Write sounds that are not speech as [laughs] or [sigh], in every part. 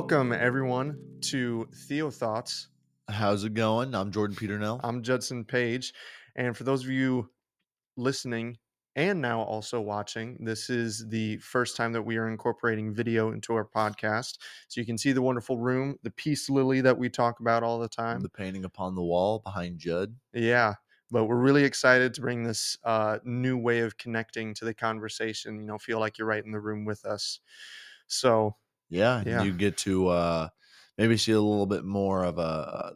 Welcome, everyone, to Theo Thoughts. How's it going? I'm Jordan Peternell. I'm Judson Page. And for those of you listening and now also watching, this is the first time that we are incorporating video into our podcast. So you can see the wonderful room, the peace lily that we talk about all the time. the painting upon the wall behind Judd. Yeah. But we're really excited to bring this uh, new way of connecting to the conversation. You know, feel like you're right in the room with us. So, Yeah, Yeah. you get to uh, maybe see a little bit more of a, uh,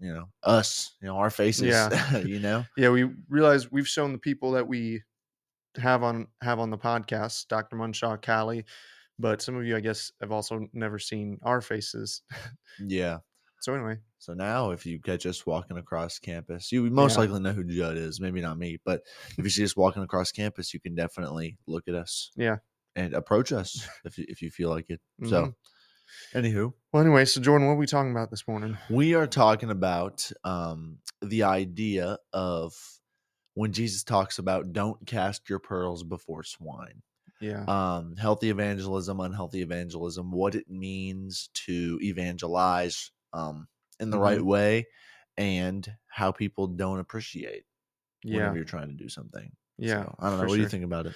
you know, us, you know, our faces. Yeah. [laughs] you know. yeah we realize we've shown the people that we have on have on the podcast dr munshaw callie but some of you i guess have also never seen our faces Yeah. [laughs] so anyway So now, if you catch us walking across campus, you most Yeah. likely know who Judd is. Maybe not me, but if you see us walking across campus, you can definitely look at us. Yeah. And approach us if you, if you feel like it. Mhm. So, anywho, well anyway so jordan what are we talking about this morning We are talking about um, the idea of when Jesus talks about don't cast your pearls before swine. yeah Um, healthy evangelism, unhealthy evangelism, what it means to evangelize um, in the right Mhm. way, and how people don't appreciate yeah whenever you're trying to do something. Yeah So, I don't know. What do you think about it?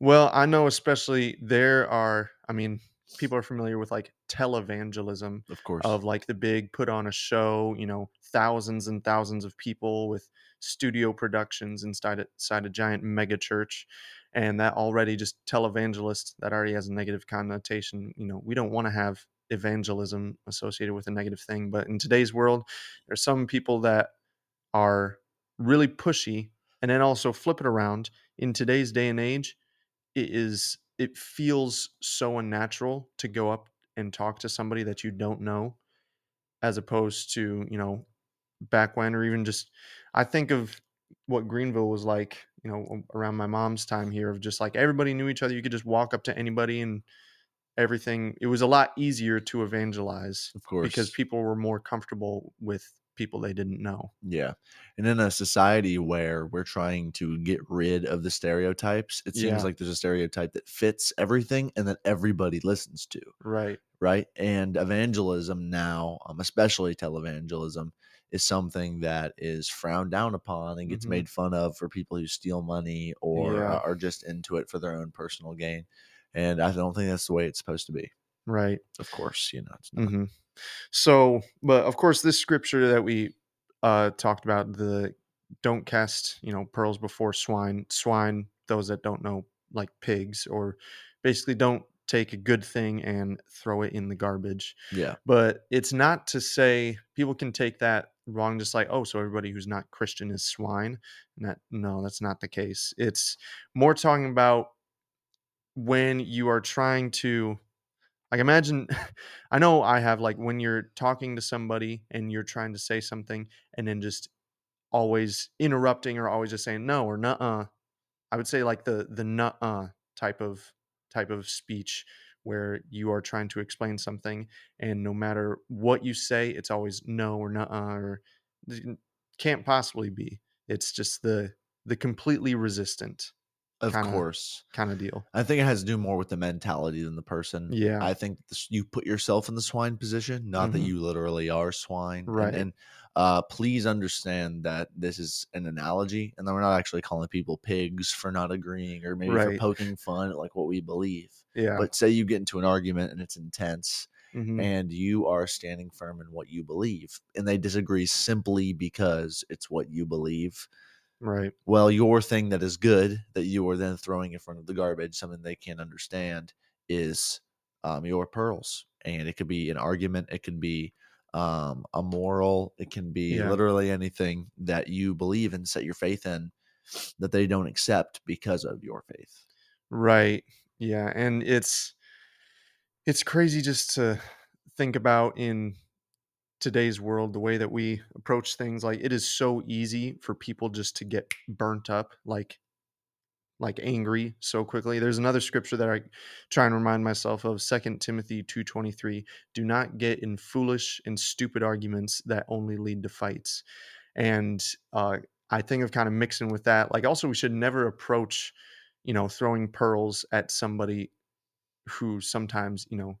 well i know especially there are i mean people are familiar with like televangelism Of course. of like the big put on a show, you know, thousands and thousands of people with studio productions inside inside a giant mega church. And that already just televangelist, that already has a negative connotation. You know, we don't want to have evangelism associated with a negative thing. But in today's world, there's some people that are really pushy and then also flip it around. In today's day and age, it is it feels so unnatural to go up and talk to somebody that you don't know as opposed to you know back when or even just i think of what greenville was like you know um, around my mom's time here of just like everybody knew each other you could just walk up to anybody and everything it was a lot easier to evangelize of course. because people were more comfortable with people they didn't know Yeah. And in a society where we're trying to get rid of the stereotypes, it seems Yeah. like there's a stereotype that fits everything and that everybody listens to, right right? And evangelism now, um, especially televangelism, is something that is frowned down upon and gets Mhm. made fun of for people who steal money or Yeah. uh, are just into it for their own personal gain. And I don't think that's the way it's supposed to be. Right Of course, you know, it's not. hmm So, but of course, this scripture that we uh, talked about, the don't cast, you know, pearls before swine. Swine, those that don't know, like pigs, or basically don't take a good thing and throw it in the garbage. Yeah. But it's not to say people can take that wrong, just like, oh, so everybody who's not Christian is swine. And that, no, that's not the case. It's more talking about when you are trying to like imagine [laughs] i know i have like when you're talking to somebody and you're trying to say something and then just always interrupting or always just saying no or nuh-uh i would say like the the nuh-uh type of type of speech where you are trying to explain something and no matter what you say it's always no or nuh-uh or can't possibly be. It's just the the completely resistant Of Kinda- course. kind of deal I think it has to do more with the mentality than the person. yeah I think this, you put yourself in the swine position, not that Mhm. you literally are swine. Right. And, uh, please understand that this is an analogy, and that we're not actually calling people pigs for not agreeing or maybe for poking fun at like what we believe. yeah But say you get into an argument and it's intense, mhm, and you are standing firm in what you believe, and they disagree simply because it's what you believe right well, your thing that is good that you are then throwing in front of the garbage, something they can't understand, is um, your pearls. And it could be an argument, it could be um, a moral, it can be Yeah. literally anything that you believe and set your faith in that they don't accept because of your faith. Right. Yeah, and it's it's crazy just to think about in today's world the way that we approach things like it is so easy for people just to get burnt up like like angry so quickly. There's another scripture that i try and remind myself of Second timothy 2.23 do not get in foolish and stupid arguments that only lead to fights. And uh, i think of kind of mixing with that like also we should never approach you know throwing pearls at somebody who sometimes you know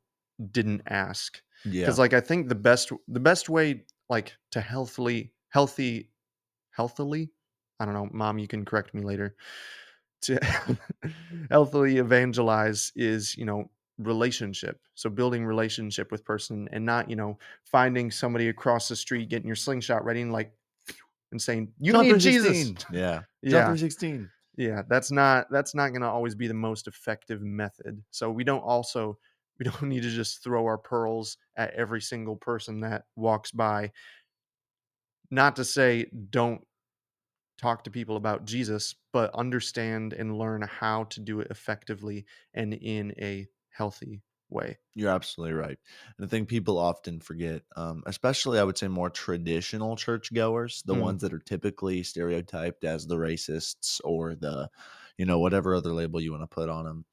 didn't ask Yeah. because like i think the best the best way like to healthily healthy healthily i don't know mom you can correct me later to [laughs] healthily evangelize is you know relationship so building relationship with person and not you know finding somebody across the street getting your slingshot ready and like and saying you John need jesus 3:16. Yeah. John yeah 316. yeah that's not that's not going to always be the most effective method so we don't also we don't need to just throw our pearls at every single person that walks by not to say don't talk to people about jesus but understand and learn how to do it effectively and in a healthy way You're absolutely right. And I think people often forget, um, especially I would say more traditional churchgoers, the Mm. ones that are typically stereotyped as the racists or the, you know, whatever other label you want to put on them.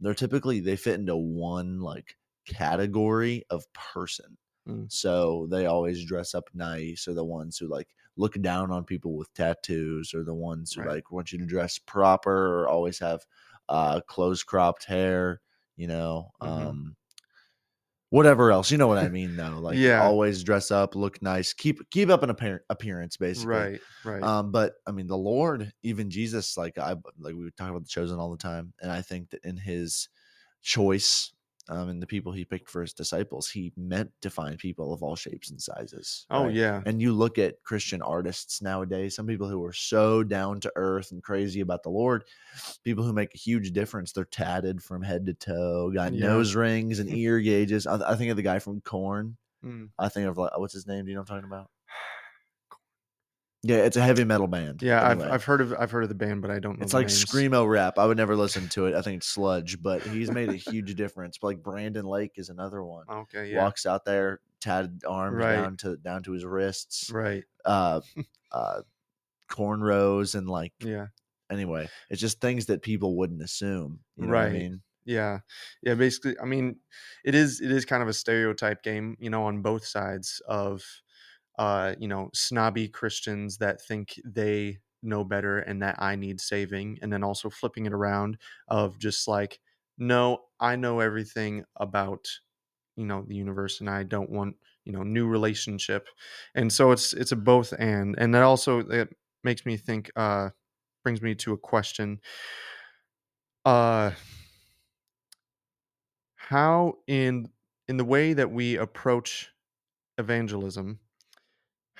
They're typically, they fit into one like category of person. Mm. So they always dress up nice, or the ones who like look down on people with tattoos, or the ones who Right. like want you to dress proper, or always have uh, close cropped hair, you know. Mhm. Um, whatever else, you know what I [laughs] mean, though. Like, Yeah. always dress up, look nice, keep keep up an appear- appearance, basically. right right Um, but I mean, the Lord, even Jesus, like I like we talk about the chosen all the time, and I think that in His choice, um, and the people He picked for His disciples, He meant to find people of all shapes and sizes. oh right? yeah And you look at Christian artists nowadays, some people who are so down to earth and crazy about the Lord, people who make a huge difference. They're tatted from head to toe, got Yeah. nose rings and [laughs] ear gauges. I, I think of the guy from Korn. Mm. I think of like what's his name? Do you know what I'm talking about? Yeah, it's a heavy metal band. yeah anyway. I've, I've heard of i've heard of the band but i don't know It's like names. screamo rap. I would never listen to it. I think it's sludge, but he's made a huge [laughs] difference. But like Brandon Lake is another one. okay yeah Walks out there, tatted arms Right. down to down to his wrists. right Uh, [laughs] uh, cornrows and like yeah anyway, it's just things that people wouldn't assume. You know what I Right. mean? Yeah. Yeah, basically I mean it is it is kind of a stereotype game, you know, on both sides of uh, you know, snobby Christians that think they know better and that I need saving and then also flipping it around of just like no, I know everything about you know the universe and I don't want, you know, new relationship. And so it's it's a both and and that also it makes me think uh brings me to a question uh how in in the way that we approach evangelism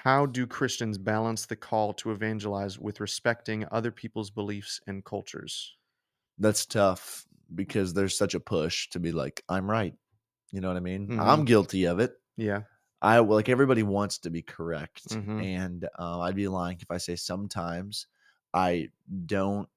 how do christians balance the call to evangelize with respecting other people's beliefs and cultures That's tough because there's such a push to be like, I'm right. You know what I mean? Mhm. I'm guilty of it. yeah I like everybody wants to be correct, Mhm. and um, I'd be lying if I say sometimes I don't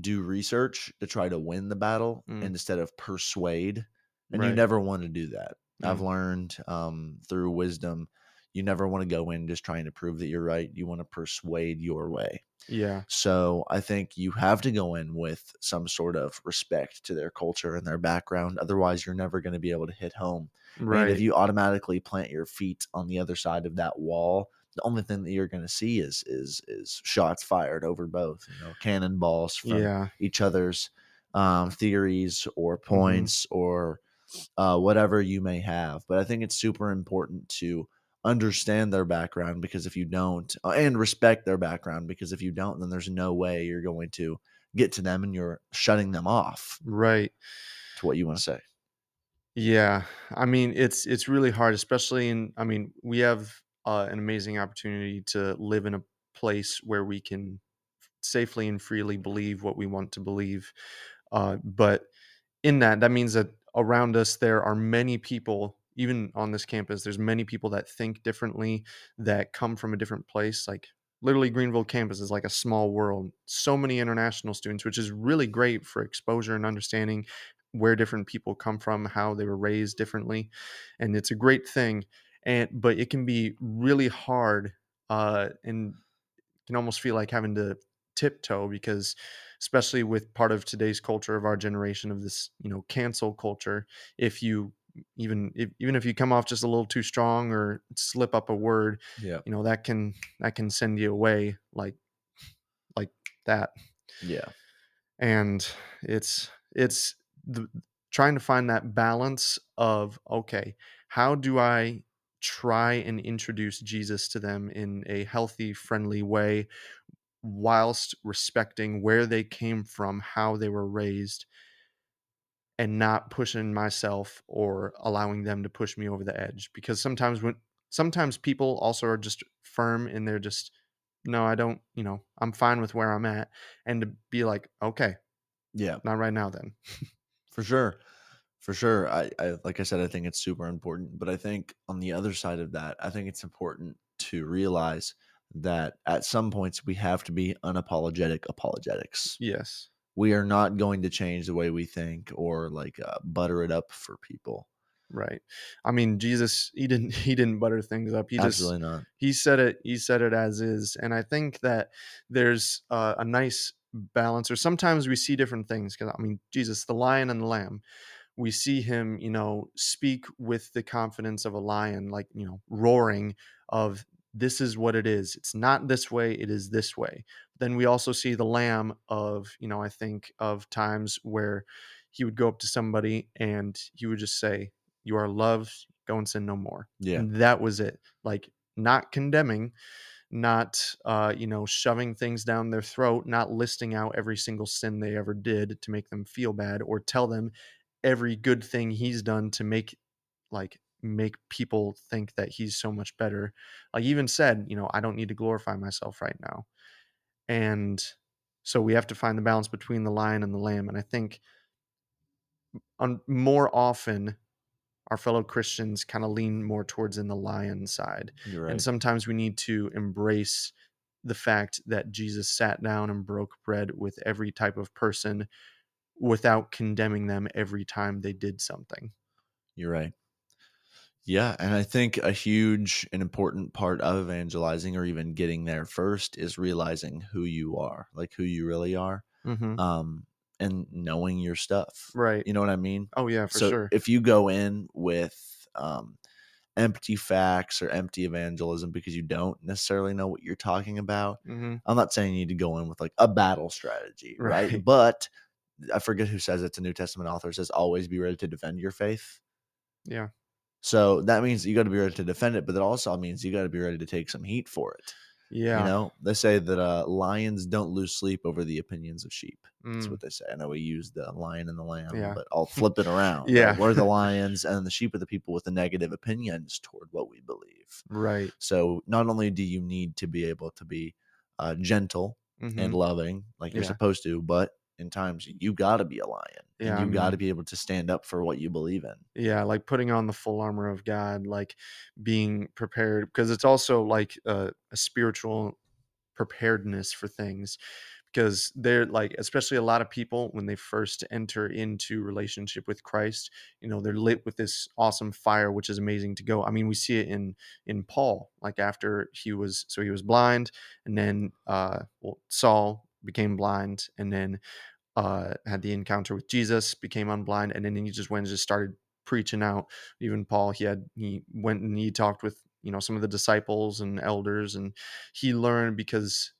do research to try to win the battle Mm. instead of persuade, and you never want to do that. I've Mm. learned um, through wisdom, you never want to go in just trying to prove that you're right. You want to persuade your way. yeah So I think you have to go in with some sort of respect to their culture and their background. Otherwise, you're never going to be able to hit home. right And if you automatically plant your feet on the other side of that wall, the only thing that you're going to see is is is shots fired over both, you know, cannonballs from yeah each other's um, theories or Mm-hmm. points or uh, whatever you may have. But I think it's super important to understand their background because if you don't, uh, and respect their background because if you don't, then there's no way you're going to get to them and you're shutting them off right to what you want to say. Yeah, I mean it's it's really hard, especially in. I mean, we have uh, an amazing opportunity to live in a place where we can safely and freely believe what we want to believe. Uh, but in that, that means that around us there are many people, even on this campus, there's many people that think differently, that come from a different place. Like literally, Greenville campus is like a small world. So many international students, which is really great for exposure and understanding where different people come from, how they were raised differently, and it's a great thing. And but it can be really hard, uh, and can almost feel like having to tiptoe because especially with part of today's culture of our generation of this you know cancel culture if you even if, even if you come off just a little too strong or slip up a word Yeah. you know that can that can send you away like like that Yeah. and it's it's the trying to find that balance of okay, how do I try and introduce Jesus to them in a healthy, friendly way whilst respecting where they came from, how they were raised, and not pushing myself or allowing them to push me over the edge. Because sometimes when sometimes people also are just firm and they're just no, I don't, you know, I'm fine with where I'm at. And to be like, okay, Yeah, not right now then. [laughs] for sure. For sure. I, I like I said, I think it's super important. But I think on the other side of that, I think it's important to realize that at some points we have to be unapologetic apologetics. Yes. We are not going to change the way we think or like uh, butter it up for people. Right. I mean, Jesus, he didn't [laughs] he didn't butter things up. He just Absolutely not. he said it he said it as is and i think that there's uh, a nice balance or sometimes we see different things because i mean jesus the lion and the lamb we see him you know speak with the confidence of a lion like you know roaring of this is what it is it's not this way it is this way then we also see the lamb of you know i think of times where he would go up to somebody and he would just say you are loved go and sin no more. Yeah. and that was it like not condemning not uh you know shoving things down their throat not listing out every single sin they ever did to make them feel bad or tell them every good thing he's done to make like make people think that he's so much better. Like even said you know i don't need to glorify myself right now and so we have to find the balance between the lion and the lamb and i think on more often our fellow christians kind of lean more towards in the lion side right. and sometimes we need to embrace the fact that Jesus sat down and broke bread with every type of person without condemning them every time they did something. You're right. Yeah, and I think a huge and important part of evangelizing or even getting there first is realizing who you are, like who you really are, Mm-hmm. um, and knowing your stuff. Right. You know what I mean? Oh yeah, for so sure. if you go in with um, empty facts or empty evangelism because you don't necessarily know what you're talking about, hmm I'm not saying you need to go in with like a battle strategy, right? Right. But I forget who says it's a New Testament author says always be ready to defend your faith. Yeah. So that means you got to be ready to defend it, but that also means you got to be ready to take some heat for it. Yeah. You know, they say that uh, lions don't lose sleep over the opinions of sheep. That's Mm. what they say. I know we use the lion and the lamb, Yeah. but I'll [laughs] flip it around. Yeah. We're the [laughs] lions, and the sheep are the people with the negative opinions toward what we believe. Right. So not only do you need to be able to be uh, gentle and Mhm. loving like you're Yeah. supposed to, but in times you got to be a lion. Yeah, I you got to be able to stand up for what you believe in. Yeah, like putting on the full armor of God, like being prepared, because it's also like a, a spiritual preparedness for things. Because they're like, especially a lot of people when they first enter into relationship with Christ, you know, they're lit with this awesome fire, which is amazing to go. I mean, we see it in in Paul, like after he was so he was blind, and then uh, well, Saul became blind, and then uh, had the encounter with Jesus, became unblind, and then he just went and just started preaching out. Even Paul, he had he went and he talked with you know some of the disciples and elders, and he learned because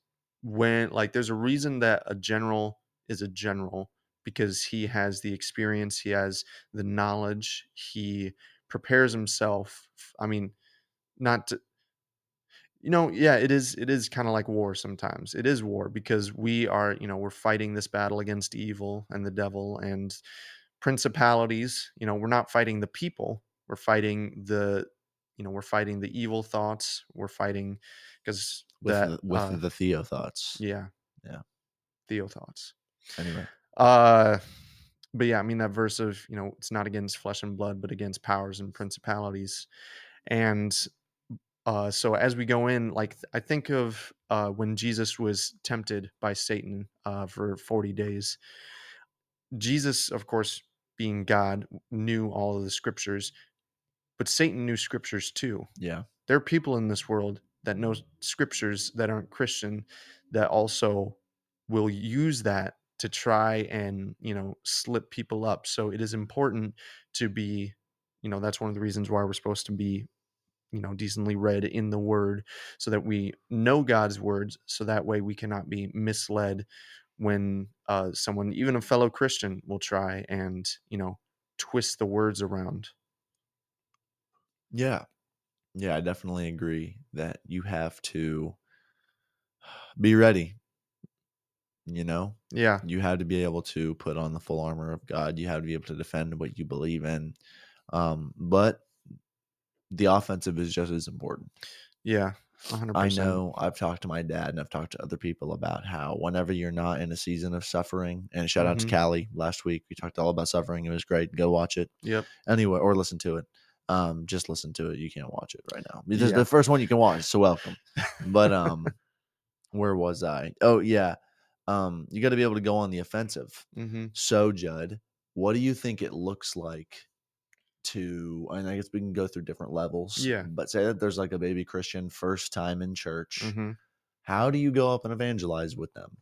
when like there's a reason that a general is a general because he has the experience, he has the knowledge, he prepares himself. I mean, not to, you know yeah it is it is kind of like war sometimes. It is war because we are you know we're fighting this battle against evil and the devil and principalities you know we're not fighting the people we're fighting the you know we're fighting the evil thoughts we're fighting because with that the, with uh, the Theo thoughts. yeah. Yeah. theo thoughts. Anyway, uh but yeah i mean that verse of you know it's not against flesh and blood but against powers and principalities. And uh so as we go in like i think of uh when jesus was tempted by satan uh for 40 days jesus of course being god knew all of the scriptures but satan knew scriptures too yeah, there are people in this world that know scriptures that aren't Christian that also will use that to try and, you know, slip people up. So it is important to be, you know, that's one of the reasons why we're supposed to be, you know, decently read in the word so that we know God's words so that way we cannot be misled when uh someone even a fellow Christian will try and, you know, twist the words around. Yeah. Yeah, I definitely agree that you have to be ready. You know, Yeah. you have to be able to put on the full armor of God. You have to be able to defend what you believe in. Um, but the offensive is just as important. Yeah. 100%. I know I've talked to my dad and I've talked to other people about how whenever you're not in a season of suffering, and shout out to Mhm. Callie last week, we talked all about suffering. It was great. Go watch it Yep. anyway, or listen to it. Um, just listen to it. You can't watch it right now. This is Yeah. the first one you can watch, so welcome. But [laughs] um, where was I? Oh yeah, um, you got to be able to go on the offensive. hmm So Judd, what do you think it looks like to? And I guess we can go through different levels. Yeah. But say that there's like a baby Christian first time in church. hmm How do you go up and evangelize with them?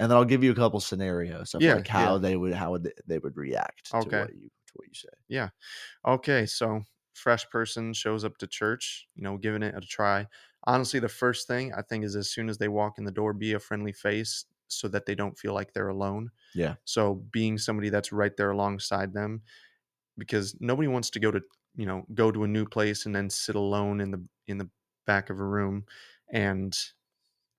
And then I'll give you a couple scenarios of Yeah, like how yeah. they would how would they, they would react Okay. to what you to what you say. Yeah. Okay, so fresh person shows up to church, you know, giving it a try. Honestly, the first thing I think is as soon as they walk in the door, be a friendly face so that they don't feel like they're alone. Yeah. So being somebody that's right there alongside them, because nobody wants to go to, you know, go to a new place and then sit alone in the in the back of a room and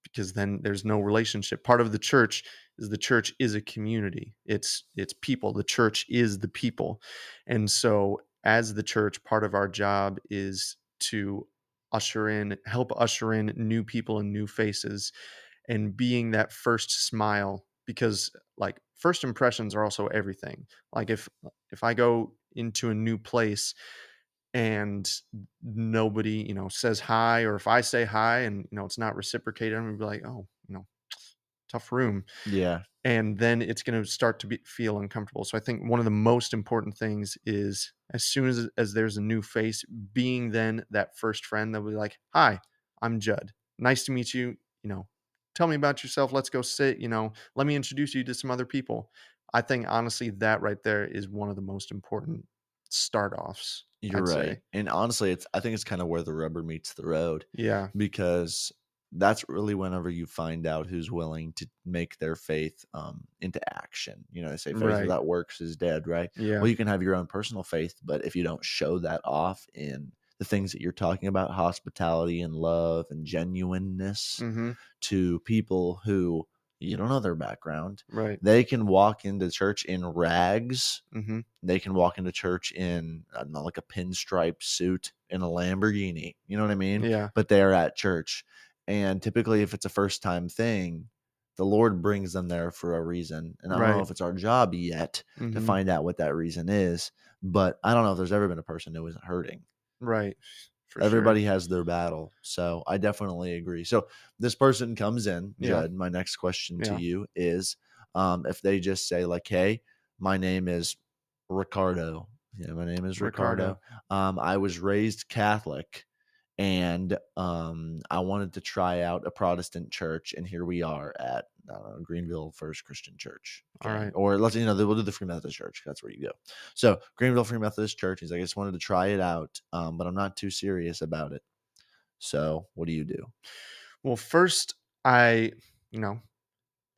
because then there's no relationship. Part of the church is the church is a community. It's it's people. The church is the people. And so as the church, part of our job is to usher in, help usher in new people and new faces and being that first smile because like first impressions are also everything. Like if if I go into a new place and nobody, you know, says hi, or if I say hi and you know it's not reciprocated, I'm gonna be like, oh, you know, tough room Yeah. and then it's going to start to be, feel uncomfortable. So I think one of the most important things is as soon as as there's a new face, being then that first friend that will be like, "Hi, I'm Judd. Nice to meet you. You know, tell me about yourself. Let's go sit. You know, let me introduce you to some other people." I think honestly that right there is one of the most important start offs. You're I'd right. say. And honestly, it's I think it's kind of where the rubber meets the road Yeah. because that's really whenever you find out who's willing to make their faith um, into action. You know, they say faith Right. without works is dead, right? Yeah. Well, you can have your own personal faith, but if you don't show that off in the things that you're talking about, hospitality and love and genuineness hmm to people who you don't know their background, Right. they can walk into church in rags hmm they can walk into church in know, like a pinstripe suit in a Lamborghini. You know what I mean? Yeah. But they're at church. And typically, if it's a first time thing, the Lord brings them there for a reason. And I don't know if it's our job yet to mhm, find out what that reason is. But I don't know if there's ever been a person who isn't hurting. Right. For sure. Everybody has their battle. So I definitely agree. So this person comes in, Yeah. Judd. My next question Yeah. to you is um, if they just say, like, hey, my name is Ricardo. Yeah, my name is Ricardo. Ricardo. Um, I was raised Catholic and um, I wanted to try out a Protestant church, and here we are at I don't know, Greenville First Christian Church. All right. Or let's you know, we'll do the Free Methodist Church. That's where you go. So Greenville Free Methodist Church. He's like, I just wanted to try it out, um, but I'm not too serious about it. So what do you do? Well, first, I, you know,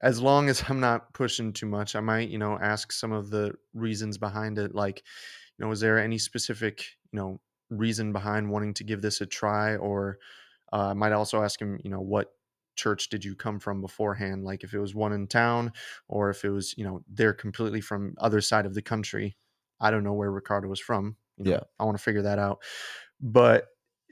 as long as I'm not pushing too much, I might, you know, ask some of the reasons behind it. Like, you know, is there any specific, you know, reason behind wanting to give this a try? Or uh, I might also ask him, you know, what church did you come from beforehand? Like if it was one in town or if it was, you know, they're completely from other side of the country. I don't know where Ricardo was from. You know, Yeah. I want to figure that out. But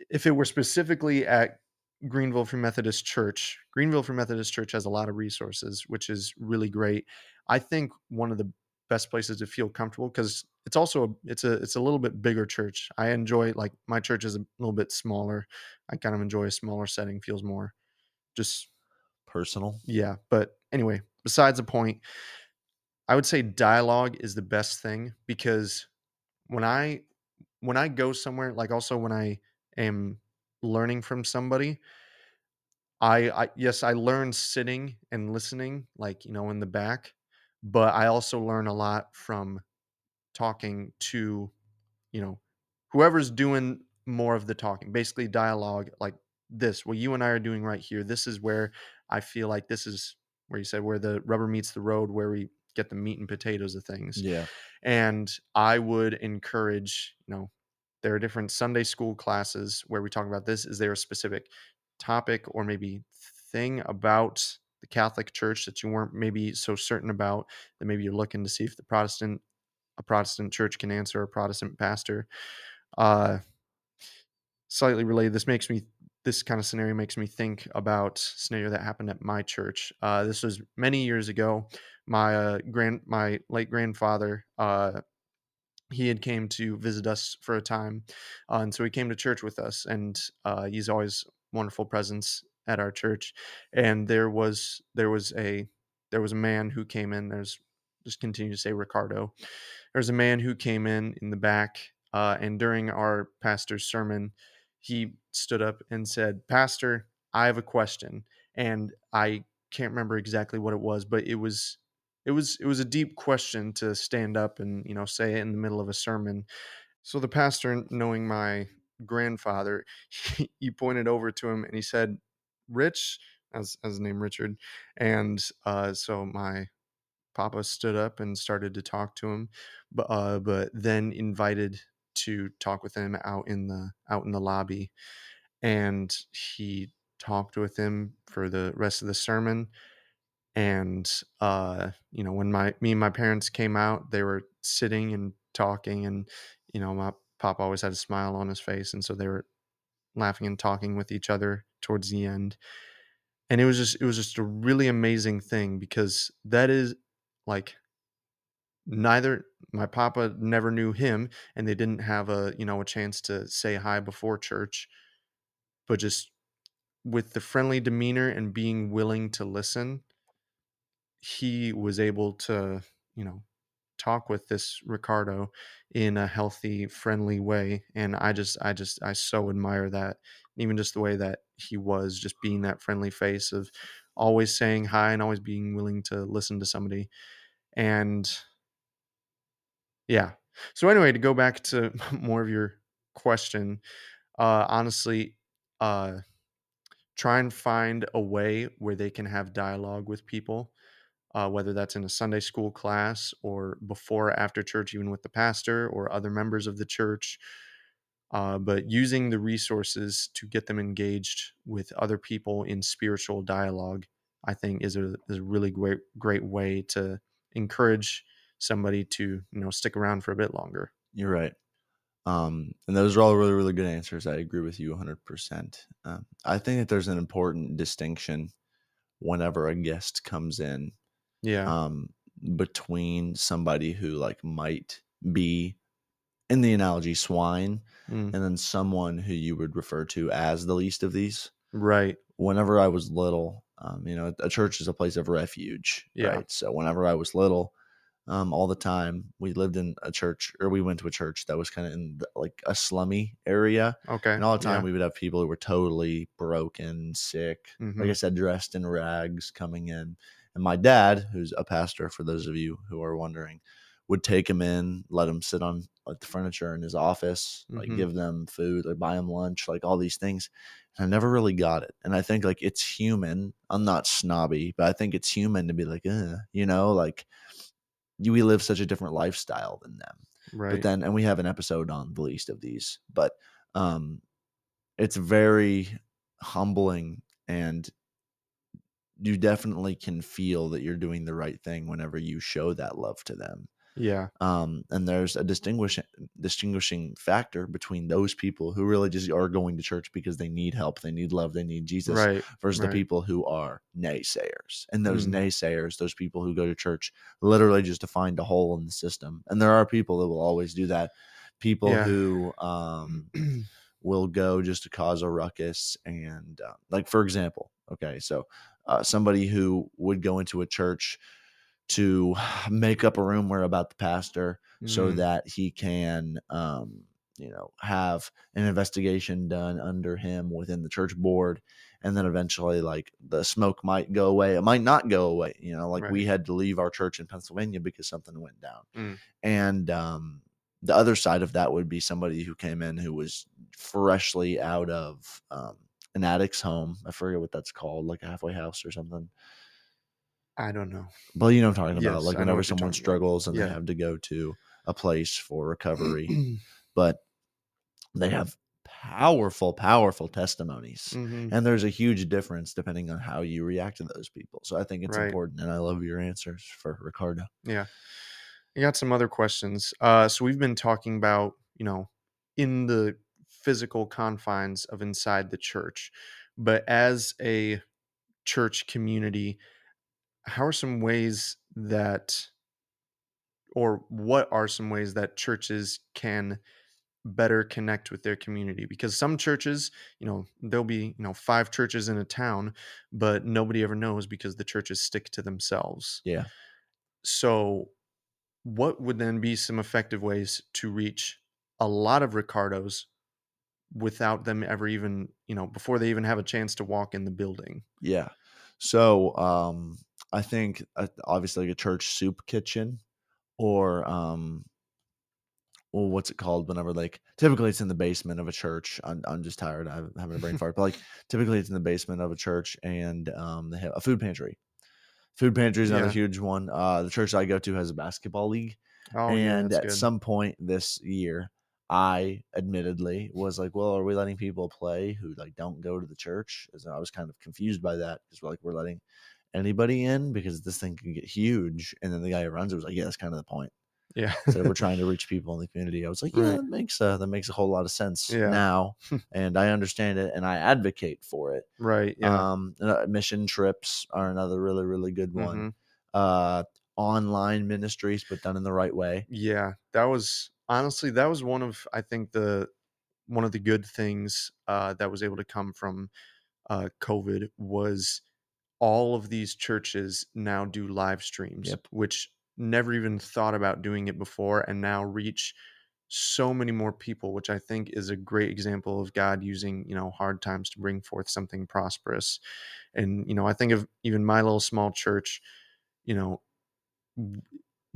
if it were specifically at Greenville Free Methodist Church, Greenville Free Methodist Church has a lot of resources, which is really great. I think one of the best places to feel comfortable because it's also a, it's a it's a little bit bigger church. I enjoy like my church is a little bit smaller. I kind of enjoy a smaller setting, feels more just Personal? yeah. But anyway, besides the point, I would say dialogue is the best thing because when I when I go somewhere, like also when I am learning from somebody, I, I yes, I learn sitting and listening, like you know, in the back, but I also learn a lot from talking to, you know, whoever's doing more of the talking, basically dialogue like this. What you and I are doing right here. This is where I feel like this is where you said where the rubber meets the road, where we get the meat and potatoes of things. Yeah. And I would encourage, you know, there are different Sunday school classes where we talk about this. Is there a specific topic or maybe thing about the Catholic Church that you weren't maybe so certain about that maybe you're looking to see if the Protestant a Protestant church can answer a Protestant pastor? Uh, slightly related. This makes me this kind of scenario makes me think about scenario that happened at my church. Uh, this was many years ago. My uh, grand my late grandfather uh, he had came to visit us for a time, uh, and so he came to church with us. And uh, he's always wonderful presence at our church. And there was there was a there was a man who came in. There's just continue to say Ricardo. There's a man who came in in the back, uh, and during our pastor's sermon, he stood up and said, "Pastor, I have a question." And I can't remember exactly what it was, but it was it was it was a deep question to stand up and you know say it in the middle of a sermon. So the pastor, knowing my grandfather, he, [laughs] he pointed over to him and he said, "Rich," as as name Richard, and uh, so my papa stood up and started to talk to him, but uh, but then invited to talk with him out in the out in the lobby, and he talked with him for the rest of the sermon and uh you know when my me and my parents came out they were sitting and talking and you know my pop always had a smile on his face and so they were laughing and talking with each other towards the end. And it was just it was just a really amazing thing because that is like neither my papa never knew him and they didn't have a you know a chance to say hi before church but just with the friendly demeanor and being willing to listen he was able to, you know, talk with this Ricardo in a healthy, friendly way. And I just, I just, I so admire that. Even just the way that he was, just being that friendly face of always saying hi and always being willing to listen to somebody. And yeah. So anyway, to go back to [laughs] more of your question, uh, honestly, uh, try and find a way where they can have dialogue with people uh, whether that's in a Sunday school class or before or after church, even with the pastor or other members of the church. Uh, but using the resources to get them engaged with other people in spiritual dialogue, I think, is a, is a really great great way to encourage somebody to you know stick around for a bit longer. You're right. Um, and those are all really, really good answers. I agree with you 100%. Um, I think that there's an important distinction whenever a guest comes in yeah. um, between somebody who like might be in the analogy swine Mm. and then someone who you would refer to as the least of these. Right. Whenever I was little, um, you know, a church is a place of refuge, Yeah. right? So whenever I was little, um, all the time we lived in a church or we went to a church that was kind of in the, like a slummy area Okay. and all the time Yeah. we would have people who were totally broken sick like i Mhm. said dressed in rags coming in and my dad who's a pastor for those of you who are wondering would take him in let him sit on like the furniture in his office like Mhm. give them food like buy them lunch like all these things and i never really got it and i think like it's human i'm not snobby but i think it's human to be like you know like we live such a different lifestyle than them Right. but then and we have an episode on the least of these but um it's very humbling and you definitely can feel that you're doing the right thing whenever you show that love to them yeah. um and there's a distinguishing distinguishing factor between those people who really just are going to church because they need help they need love they need jesus Right. versus right. the people who are naysayers. And those Mm. naysayers, those people who go to church literally just to find a hole in the system. And there are people that will always do that. People Yeah. who um, [clears throat] will go just to cause a ruckus. And, uh, like, for example, okay, so uh, somebody who would go into a church to make up a rumor about the pastor so Mm. that he can um, you know have an investigation done under him within the church board and then eventually like the smoke might go away. It might not go away you know like we had to leave our church in pennsylvania because something went down. Mm. and um the other side of that would be somebody who came in who was freshly out of um an addict's home. I forget what that's called like a halfway house or something I don't know. But you know what I'm talking about. Yes, Like I whenever someone about. struggles and Yeah. they have to go to a place for recovery, [clears throat] but they have powerful, powerful testimonies. Mhm. And there's a huge difference depending on how you react to those people. So I think it's Right. important. And I love your answers for Ricardo. Yeah. I got some other questions. Uh, so we've been talking about, you know, in the physical confines of inside the church, but as a church community, how are some ways that, or what are some ways that churches can better connect with their community? Because some churches, you know, there'll be, you know, five churches in a town, but nobody ever knows because the churches stick to themselves. Yeah. So, what would then be some effective ways to reach a lot of Ricardos without them ever even, you know, before they even have a chance to walk in the building? Yeah. So um, I think uh, obviously like a church soup kitchen or um, well, what's it called? Whenever like typically it's in the basement of a church. I'm I'm just tired. I'm having a brain fart. But like typically it's in the basement of a church and um, they have a food pantry. Food pantry is another Yeah. huge one. Uh, the church I go to has a basketball league Oh, and that's at good. some point this year i admittedly was like well are we letting people play who like don't go to the church As i was kind of confused by that because we're like we're letting anybody in because this thing can get huge and then the guy who runs it was like yeah that's kind of the point yeah. so we're trying to [laughs] reach people in the community i was like yeah Right. that makes a, that makes a whole lot of sense Yeah. now [laughs] and i understand it and i advocate for it right. Yeah. um uh, mission trips are another really really good one Mhm. uh online ministries but done in the right way Yeah, that was honestly that was one of I think the one of the good things uh, that was able to come from uh, COVID was all of these churches now do live streams, Yep. which never even thought about doing it before, and now reach so many more people, which I think is a great example of God using you know hard times to bring forth something prosperous. And you know, I think of even my little small church, you know,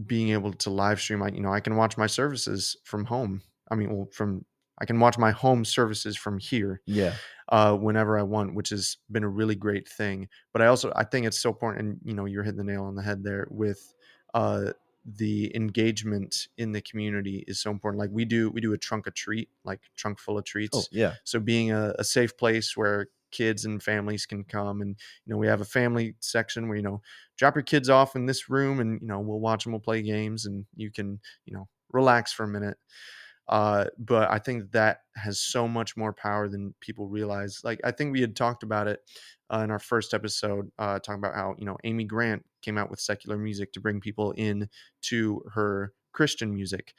being able to live stream I you know I can watch my services from home. I mean, well, from I can watch my home services from here yeah uh, whenever I want, which has been a really great thing. But I also I think it's so important, and you know, you're hitting the nail on the head there with uh, the engagement in the community is so important. Like we do, we do a trunk or treat, like trunk full of treats. oh yeah So being a, a safe place where kids and families can come and you know we have a family section where you know drop your kids off in this room and you know we'll watch them we'll play games and you can you know relax for a minute uh but i think that has so much more power than people realize like i think we had talked about it uh, in our first episode uh talking about how you know amy grant came out with secular music to bring people in to her christian music.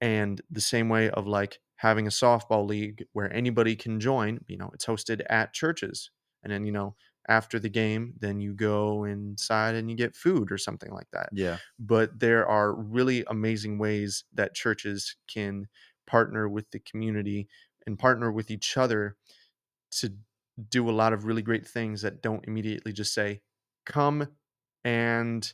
And the same way of like having a softball league where anybody can join you know it's hosted at churches. And then you know after the game then you go inside and you get food or something like that yeah but there are really amazing ways that churches can partner with the community and partner with each other to do a lot of really great things that don't immediately just say come and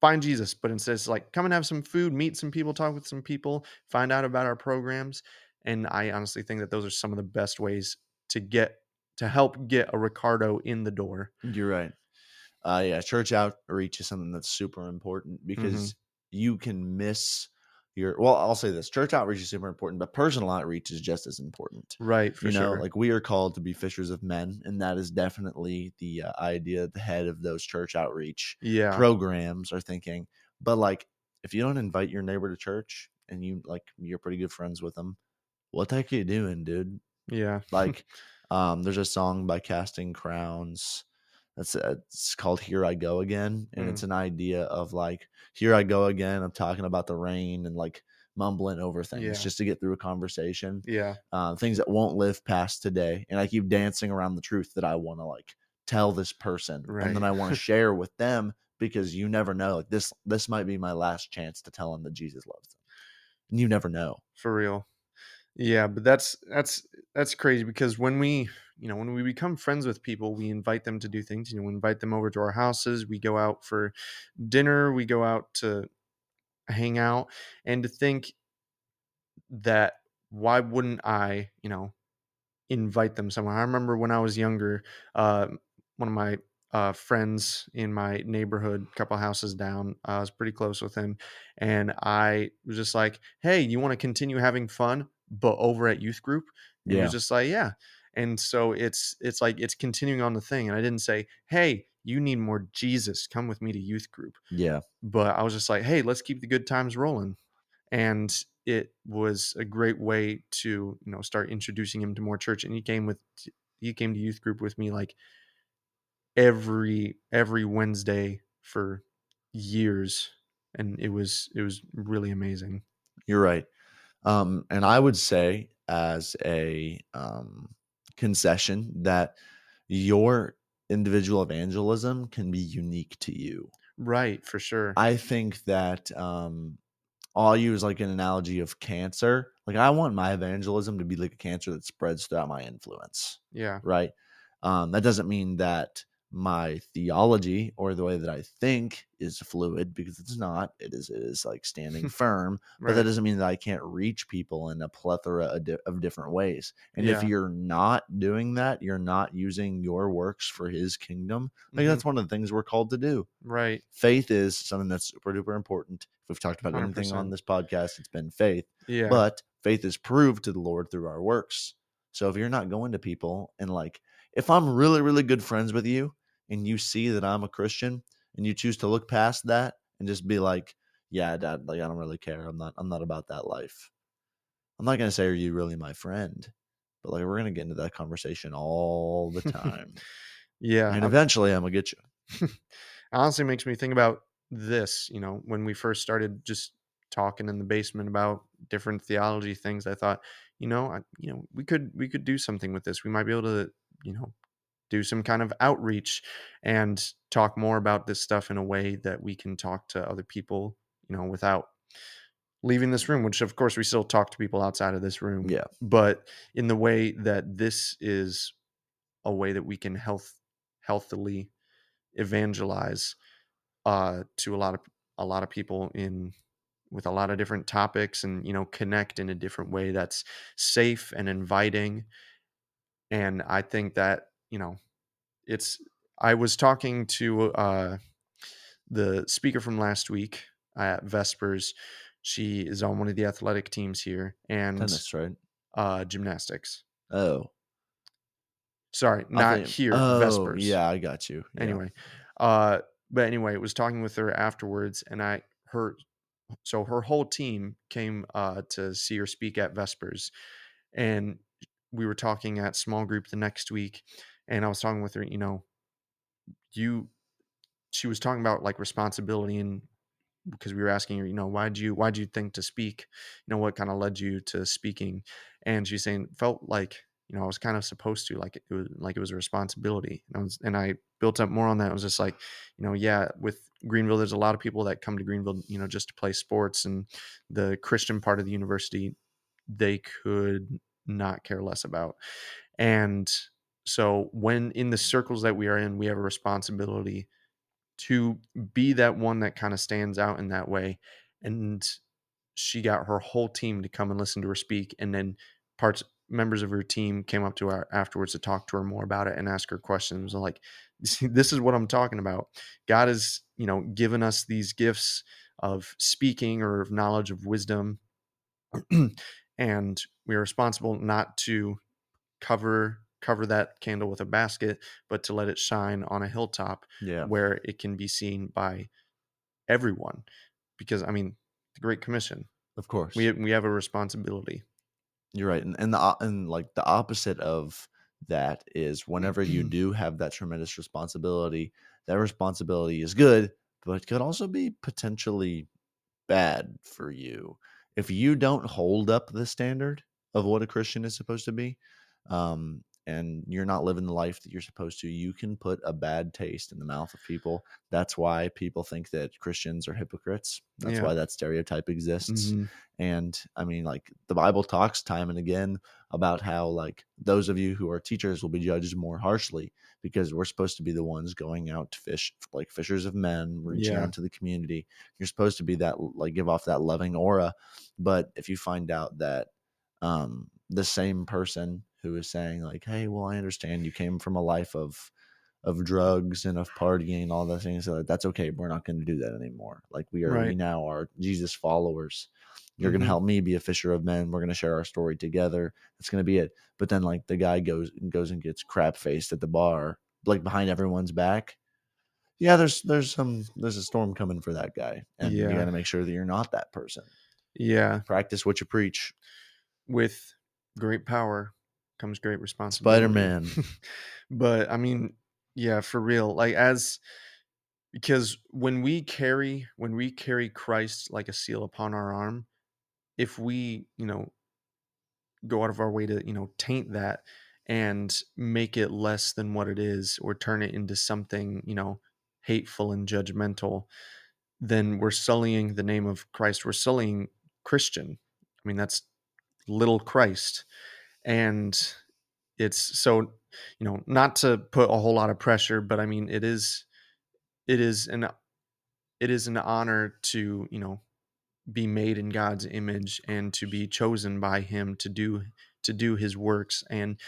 find Jesus, but instead it's like come and have some food, meet some people, talk with some people, find out about our programs. And I honestly think that those are some of the best ways to get to help get a Ricardo in the door. You're right. Uh, yeah, church outreach is something that's super important because you can miss your. Well, I'll say this: church outreach is super important, but personal outreach is just as important. Right, for you know, sure. like we are called to be fishers of men, and that is definitely the uh, idea at the head of those church outreach yeah. programs are thinking. But like, if you don't invite your neighbor to church and you like you're pretty good friends with them, what the heck are you doing, dude? yeah. [laughs] like um there's a song by casting crowns that's uh, it's called here i go again and Mm. it's an idea of like here i go again i'm talking about the rain and like mumbling over things Yeah. just to get through a conversation Yeah. uh, things that won't live past today and i keep dancing around the truth that i want to like tell this person and then i want to [laughs] share with them because you never know like this this might be my last chance to tell them that jesus loves them and you never know for real yeah but that's that's that's crazy because when we you know when we become friends with people we invite them to do things you know we invite them over to our houses we go out for dinner we go out to hang out and to think that why wouldn't i you know invite them somewhere i remember when i was younger uh one of my uh, friends in my neighborhood, a couple houses down. I was pretty close with him, and I was just like, "Hey, you want to continue having fun, but over at youth group?" And he Yeah. was just like, "Yeah." And so it's it's like it's continuing on the thing, and I didn't say, "Hey, you need more Jesus. Come with me to youth group." Yeah. But I was just like, "Hey, let's keep the good times rolling," and it was a great way to you know start introducing him to more church. And he came with he came to youth group with me like every every Wednesday for years, and it was it was really amazing. You're right. Um, and I would say, as a um, concession, that your individual evangelism can be unique to you. Right, for sure. I think that um, I'll use like an analogy of cancer. Like, I want my evangelism to be like a cancer that spreads throughout my influence, yeah, right? Um, that doesn't mean that my theology or the way that I think is fluid because it's not. It is it is like standing [laughs] firm, but that doesn't mean that I can't reach people in a plethora of, di- of different ways. And if you're not doing that, you're not using your works for His kingdom. Like Mhm. that's one of the things we're called to do. right. Faith is something that's super duper important. If we've talked about anything 100%. on this podcast, it's been faith. Yeah, But faith is proved to the Lord through our works. So if you're not going to people and like, if I'm really, really good friends with you and you see that I'm a Christian and you choose to look past that and just be like, yeah, dad, like I don't really care. I'm not I'm not about that life. I'm not gonna say, Are you really my friend? But like we're gonna get into that conversation all the [laughs] time. yeah. and I'm- eventually I'm gonna get you. [laughs] honestly makes me think about this you know when we first started just talking in the basement about different theology things i thought you know I, you know we could we could do something with this we might be able to you know do some kind of outreach and talk more about this stuff in a way that we can talk to other people you know without leaving this room which of course we still talk to people outside of this room Yeah. but in the way that this is a way that we can health healthily evangelize uh to a lot of a lot of people in with a lot of different topics and you know connect in a different way that's safe and inviting and i think that you know it's i was talking to uh the speaker from last week at vespers she is on one of the athletic teams here and Tennis, right? uh gymnastics Oh. sorry not think- here Oh, vespers Yeah, I got you. Yeah. anyway uh but anyway was talking with her afterwards and i her so her whole team came uh to see her speak at vespers and we were talking at small group the next week and i was talking with her you know you she was talking about like responsibility and because we were asking her you know why'd you why'd you think to speak? You know what kind of led you to speaking? And she's saying felt like you know i was kind of supposed to like it was like it was a responsibility. And i was and i built up more on that. It was just like you know yeah with greenville there's a lot of people that come to greenville you know just to play sports and the christian part of the university they could not care less about. And so when in the circles that we are in we have a responsibility to be that one that kind of stands out in that way and she got her whole team to come and listen to her speak and then parts members of her team came up to her afterwards to talk to her more about it and ask her questions like [laughs] this is what i'm talking about. God has you know given us these gifts of speaking or of knowledge of wisdom [clears throat] and we are responsible not to cover cover that candle with a basket but to let it shine on a hilltop Yeah. where it can be seen by everyone because i mean the great commission Of course. we we have a responsibility You're right, and and the and like the opposite of that is whenever you [clears throat] do have that tremendous responsibility, that responsibility is good, but could also be potentially bad for you if you don't hold up the standard of what a Christian is supposed to be. Um, and you're not living the life that you're supposed to, you can put a bad taste in the mouth of people. That's why people think that Christians are hypocrites. That's Yeah. why that stereotype exists. Mhm. And I mean, like the Bible talks time and again about how, like, those of you who are teachers will be judged more harshly because we're supposed to be the ones going out to fish, like fishers of men, reaching Yeah. out to the community. You're supposed to be that, like, give off that loving aura. But if you find out that um, the same person who is saying, like, hey, well, I understand you came from a life of, of drugs and of partying, all those things. So that's okay. We're not going to do that anymore. Like we are, we now are Jesus followers. You're going Mhm. to help me be a fisher of men. We're going to share our story together. That's going to be it. But then like the guy goes and goes and gets crap faced at the bar, like behind everyone's back. Yeah, there's there's some there's a storm coming for that guy, and you got to make sure that you're not that person. Yeah. Practice what you preach. With great power comes great responsibility. Spider Man. [laughs] but I mean, yeah, for real. Like as because when we carry when we carry Christ like a seal upon our arm, if we, you know, go out of our way to, you know, taint that and make it less than what it is or turn it into something, you know, hateful and judgmental, then we're sullying the name of Christ. We're sullying Christian. I mean, that's little Christ. And it's so, you know, not to put a whole lot of pressure, but I mean, it is, it is an, it is an honor to, you know, be made in God's image and to be chosen by him to do to do his works and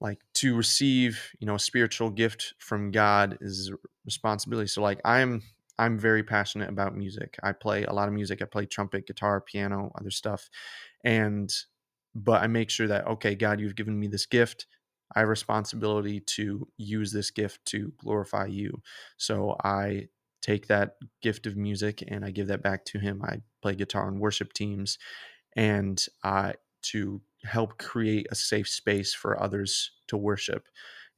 like to receive you know a spiritual gift from God is responsibility so like I'm I'm very passionate about music I play a lot of music I play trumpet guitar piano other stuff and but I make sure that okay God you've given me this gift I have responsibility to use this gift to glorify you so I take that gift of music and I give that back to him. I play guitar on worship teams and I to help create a safe space for others to worship.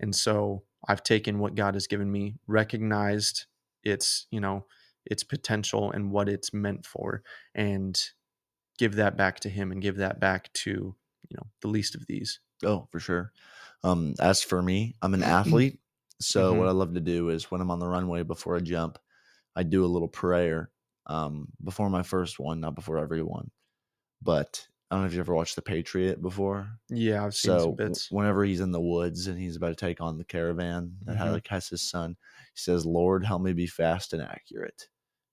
And so I've taken what God has given me, recognized its, you know, its potential and what it's meant for and give that back to him and give that back to, you know, the least of these. Oh, for sure. Um, as for me, I'm an athlete. So Mhm. what I love to do is when I'm on the runway before i jump, I do a little prayer um, before my first one, not before every one. But I don't know if you ever watched The Patriot before. Yeah, I've seen So bits. whenever he's in the woods and he's about to take on the caravan that ha- Mhm. like has his son, he says, "Lord, help me be fast and accurate."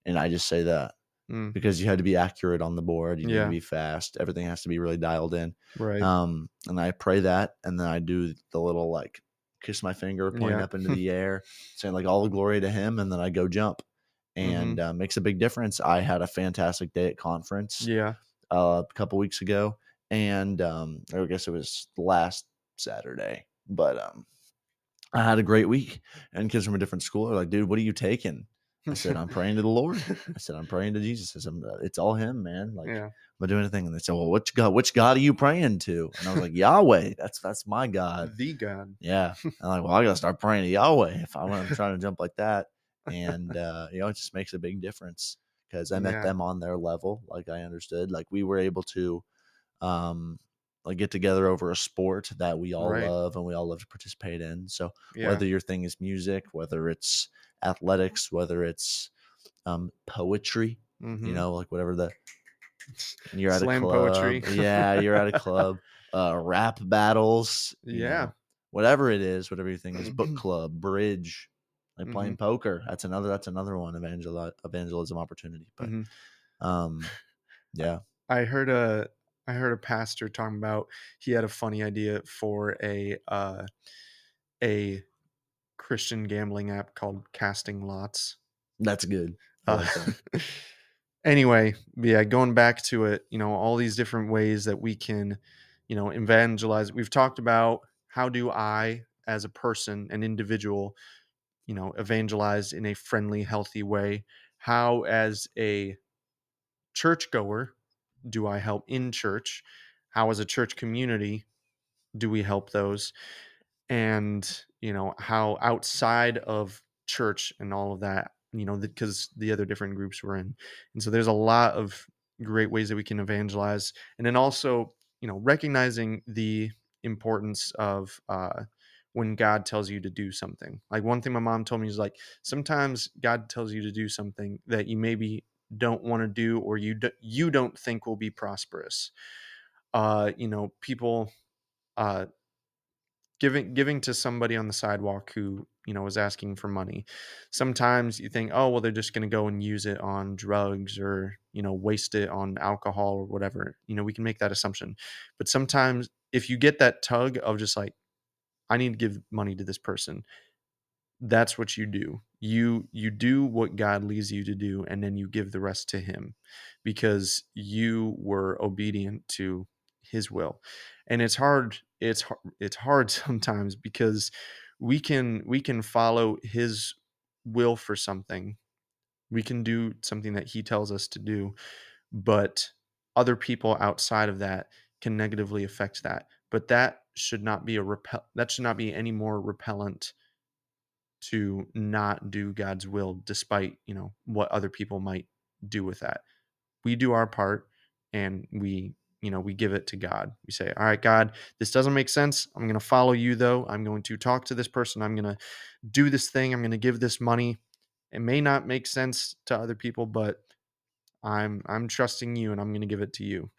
And I just say that Mm, because you had to be accurate on the board. You need to be fast. Everything has to be really dialed in. right. Um, and I pray that, and then I do the little like kiss my finger, point Yeah. up into [laughs] the air, saying like all the glory to Him, and then I go jump, Mm-hmm. and uh, makes a big difference. I had a fantastic day at conference yeah. Uh, a couple weeks ago, and um, I guess it was last Saturday, but um, I had a great week. And kids from a different school are like, "Dude, what are you taking?" I said, "I'm praying to the Lord." I said, "I'm praying to Jesus." I said, "It's all Him, man." Like, yeah. am I doing anything? And they said, Well, which God, which God are you praying to? And I was like, Yahweh. That's that's my God. The God. Yeah. [laughs] I'm like, well, I gotta start praying to Yahweh if I'm trying to jump like that. And uh, you know, it just makes a big difference because I met Yeah. them on their level, like I understood. Like we were able to um like get together over a sport that we all Right. love and we all love to participate in. So Yeah. whether your thing is music, whether it's athletics, whether it's um poetry, Mhm. you know, like whatever the you're at Slam a club. poetry. yeah, you're at a [laughs] club. Uh, rap battles. Yeah. know, whatever it is, whatever your thing is, book [clears throat] club, bridge, like playing Mm-hmm. poker. That's another. That's another one evangel evangelism opportunity. But Mhm. um, yeah, I heard a I heard a pastor talking about he had a funny idea for a uh, a Christian gambling app called Casting Lots. that's good. Uh, like that. [laughs] anyway, yeah, going back to it, you know, all these different ways that we can, you know, evangelize. We've talked about how do I, as a person, an individual, you know, evangelize in a friendly, healthy way. How, as a churchgoer, do I help in church? How, as a church community, do we help those? And, you know, how outside of church and all of that, you know, because the other different groups we're in. And so there's a lot of great ways that we can evangelize. And then also, you know, recognizing the importance of, uh, when God tells you to do something. Like one thing my mom told me is like sometimes God tells you to do something that you maybe don't want to do or you do, you don't think will be prosperous. Uh, you know, people uh giving giving to somebody on the sidewalk who, you know, is asking for money. Sometimes you think, "Oh, well they're just going to go and use it on drugs or, you know, waste it on alcohol or whatever." You know, we can make that assumption. But sometimes if you get that tug of just like I need to give money to this person. that's what you do. You you do what god leads you to do and then you give the rest to him because you were obedient to his will. And it's hard it's hard it's hard [laughs] sometimes because we can we can follow his will for something. We can do something that he tells us to do but other people outside of that can negatively affect that. But that should not be a repel that should not be any more repellent to not do God's will despite, you know, what other people might do with that. We do our part and we, you know, we give it to God. We say, "All right, God, this doesn't make sense. I'm going to follow you though. I'm going to talk to this person. I'm going to do this thing. I'm going to give this money. It may not make sense to other people, but I'm I'm trusting you and I'm going to give it to you."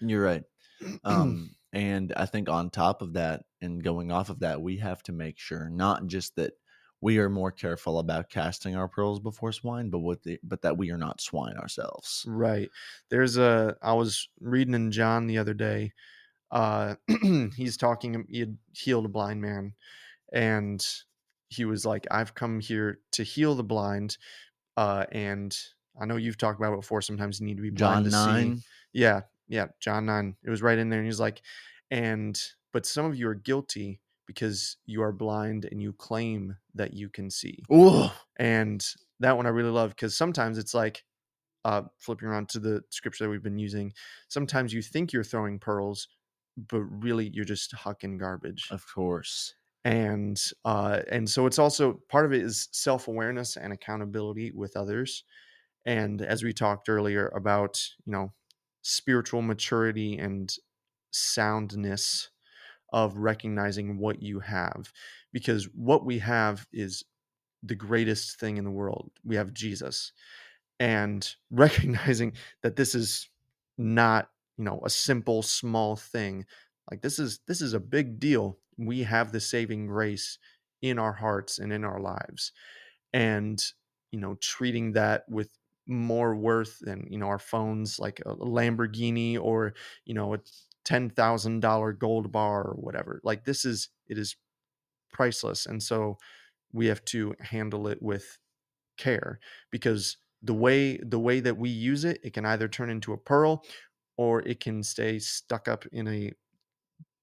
You're right. [clears throat] Um, and I think on top of that, and going off of that, we have to make sure not just that we are more careful about casting our pearls before swine, but what the, but that we are not swine ourselves. Right. There's a I was reading in John the other day. Uh [clears throat] he's talking he had healed a blind man and he was like I've come here to heal the blind uh and I know you've talked about it before sometimes you need to be blind John to nine. see. Yeah. Yeah, John 9. It was right in there and he's like and but some of you are guilty because you are blind and you claim that you can see Ooh, and that one I really love because sometimes it's like uh, flipping around to the scripture that we've been using. Sometimes you think you're throwing pearls, but really you're just hucking garbage. of course. And uh, and so it's also part of it is self awareness and accountability with others. And as we talked earlier about you know spiritual maturity and soundness of recognizing what you have, because what we have is the greatest thing in the world. We have Jesus. And [laughs] recognizing that this is not, you know, a simple small thing. Like this is this is a big deal. We have the saving grace in our hearts and in our lives. And, you know, treating that with more worth than, you know, our phones like a Lamborghini or, you know, a $10,000 gold bar or whatever. Like this is it is priceless. And so we have to handle it with care because the way the way that we use it it can either turn into a pearl or it can stay stuck up in a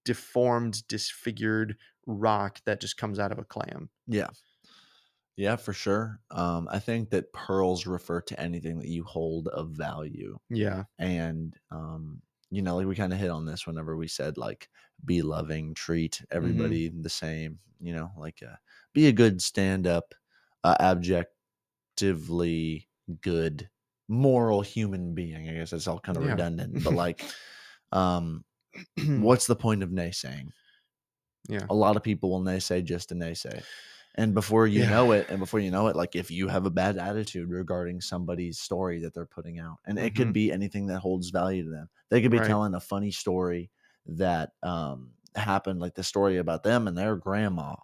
deformed disfigured rock that just comes out of a clam Yeah. Yeah, for sure. Um, I think that pearls refer to anything that you hold of value. yeah And um, you know, like we kind of hit on this whenever we said like be loving, treat everybody the same, you know, like uh, be a good stand up, uh, objectively good, moral human being. I guess that's all kind of Yeah. redundant, but [laughs] like, um, [clears throat] what's the point of naysaying? yeah a lot of people will naysay just to naysay. And before you Yeah. know it, and before you know it, like if you have a bad attitude regarding somebody's story that they're putting out, and it could Mhm. be anything that holds value to them, they could be Right. telling a funny story that um, happened, like the story about them and their grandma,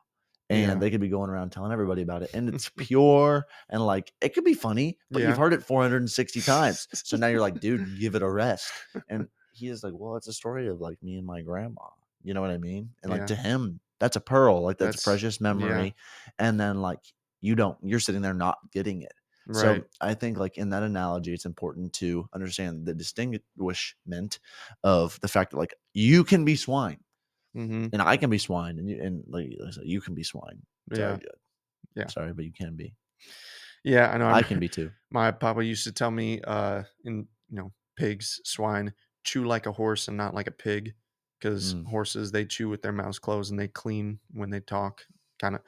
and Yeah. they could be going around telling everybody about it, and it's [laughs] pure and like it could be funny, but Yeah. you've heard it 460 times, [laughs] so now you're like, dude, give it a rest. And he is like, well, it's a story of like me and my grandma. You know what I mean? And like to him, that's a pearl. Like that's, That's- a precious memory. And then like you don't, you're sitting there not getting it. So I think like in that analogy, it's important to understand the distinguishment of the fact that like you can be swine hmm and I can be swine and you and like you can be swine. Sorry, yeah Yeah. Sorry, but you can be. yeah i know I I'm- [laughs] can be too. my papa used to tell me uh in you know pigs swine chew like a horse and not like a pig because Mm. horses they chew with their mouths closed and they clean when they talk kind of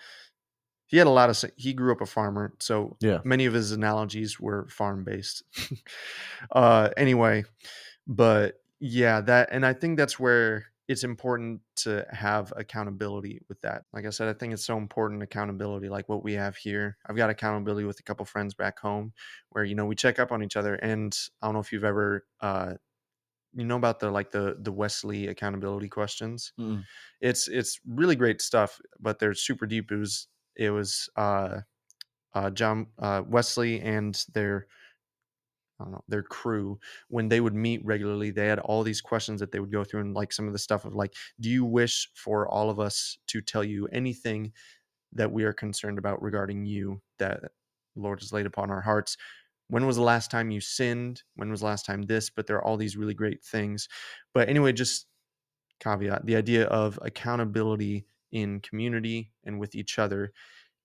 he had a lot of he grew up a farmer so Yeah. many of his analogies were farm based [laughs] uh anyway but yeah that and i think that's where it's important to have accountability with that like i said i think it's so important accountability like what we have here i've got accountability with a couple friends back home where you know we check up on each other and i don't know if you've ever uh you know about the like the the wesley accountability questions Mm. it's it's really great stuff but they're super deep it was it was uh uh john uh wesley and their I don't know, their crew, when they would meet regularly, they had all these questions that they would go through and like some of the stuff of like, do you wish for all of us to tell you anything that we are concerned about regarding you that the Lord has laid upon our hearts. When was the last time you sinned? When was the last time this? But there are all these really great things. But anyway, just caveat the idea of accountability in community and with each other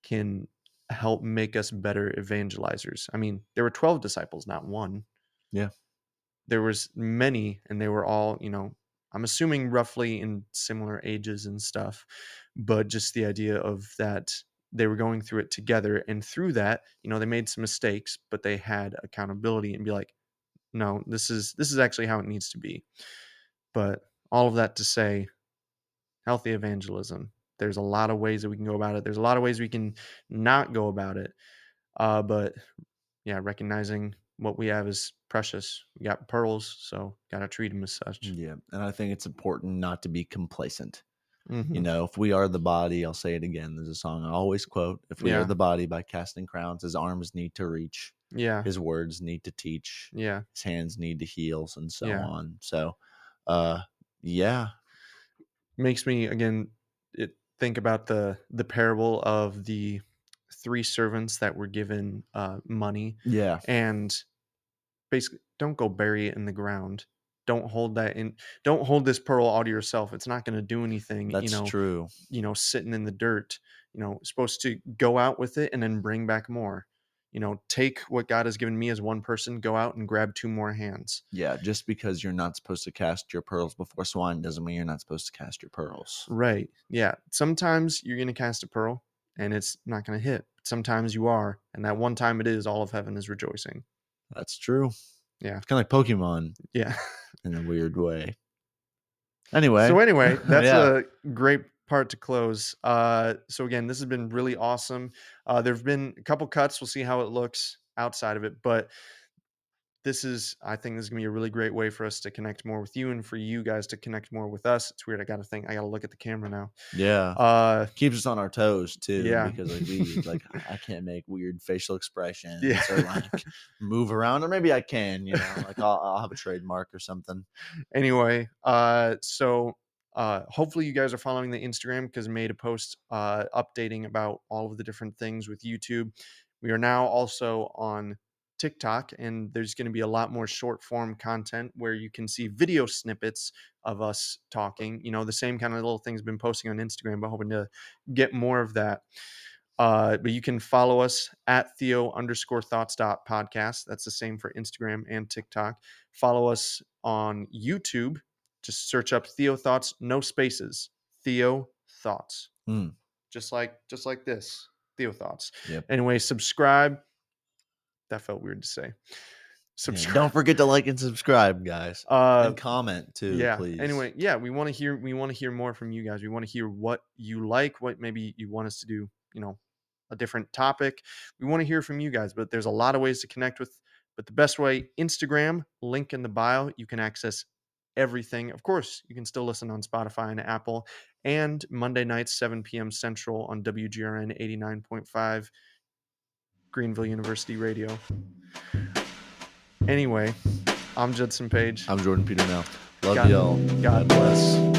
can help make us better evangelizers. I mean, there were 12 disciples, not one. Yeah. There was many and they were all, you know, I'm assuming roughly in similar ages and stuff, but just the idea of that they were going through it together and through that, you know, they made some mistakes, but they had accountability and be like, no, this is this is actually how it needs to be. But all of that to say healthy evangelism there's a lot of ways that we can go about it there's a lot of ways we can not go about it uh, but yeah recognizing what we have is precious we got pearls so gotta treat them as such Yeah, and I think it's important not to be complacent. Mhm. You know, if we are the body, I'll say it again. There's a song I always quote: "If we Yeah. are the body, by casting crowns, his arms need to reach, yeah his words need to teach, yeah his hands need to heal, and so Yeah. on." So, uh, yeah, makes me again it, think about the the parable of the three servants that were given uh, money yeah, and basically don't go bury it in the ground don't hold that in don't hold this pearl all to yourself it's not going to do anything that's you know true. you know sitting in the dirt you know supposed to go out with it and then bring back more you know take what god has given me as one person go out and grab two more hands Yeah, just because you're not supposed to cast your pearls before swine doesn't mean you're not supposed to cast your pearls. right yeah sometimes you're going to cast a pearl and it's not going to hit sometimes you are and that one time it is all of heaven is rejoicing That's true. Yeah. it's kind of like Pokemon yeah [laughs] in a weird way. Anyway, So anyway, [laughs] that's Yeah. a great part to close. Uh, so again, this has been really awesome. Uh, there have been a couple cuts. We'll see how it looks outside of it, but this is, I think, this is gonna be a really great way for us to connect more with you and for you guys to connect more with us. It's weird. I got to think. I got to look at the camera now. yeah, Uh, keeps us on our toes too. Yeah. because like we like I can't make weird facial [laughs] expressions Yeah. or like move around, or maybe I can. You know, like I'll, I'll have a trademark or something. anyway, uh, so uh, hopefully you guys are following the Instagram because made a post uh, updating about all of the different things with YouTube. We are now also on TikTok, and there's going to be a lot more short form content where you can see video snippets of us talking. You know, the same kind of little things been posting on Instagram, but hoping to get more of that. Uh, but you can follow us at Theo underscore thoughts dot podcast. That's the same for Instagram and TikTok. Follow us on YouTube. Just search up Theo Thoughts, no spaces. Theo Thoughts. Hmm. Just like just like this. Theo Thoughts. Yep. Anyway, subscribe. That felt weird to say. Yeah, Don't forget to like and subscribe, guys, uh, and comment too. yeah. please. Anyway, yeah, we want to hear we want to hear more from you guys. We want to hear what you like, what maybe you want us to do, you know, a different topic. We want to hear from you guys, but there's a lot of ways to connect with but the best way, Instagram, link in the bio, you can access everything. Of course, you can still listen on Spotify and Apple and Monday nights 7 p.m. Central on WGRN 89.5 Greenville University Radio. Anyway, I'm Judson Page. I'm Jordan Peter now. Love God- y'all. God bless.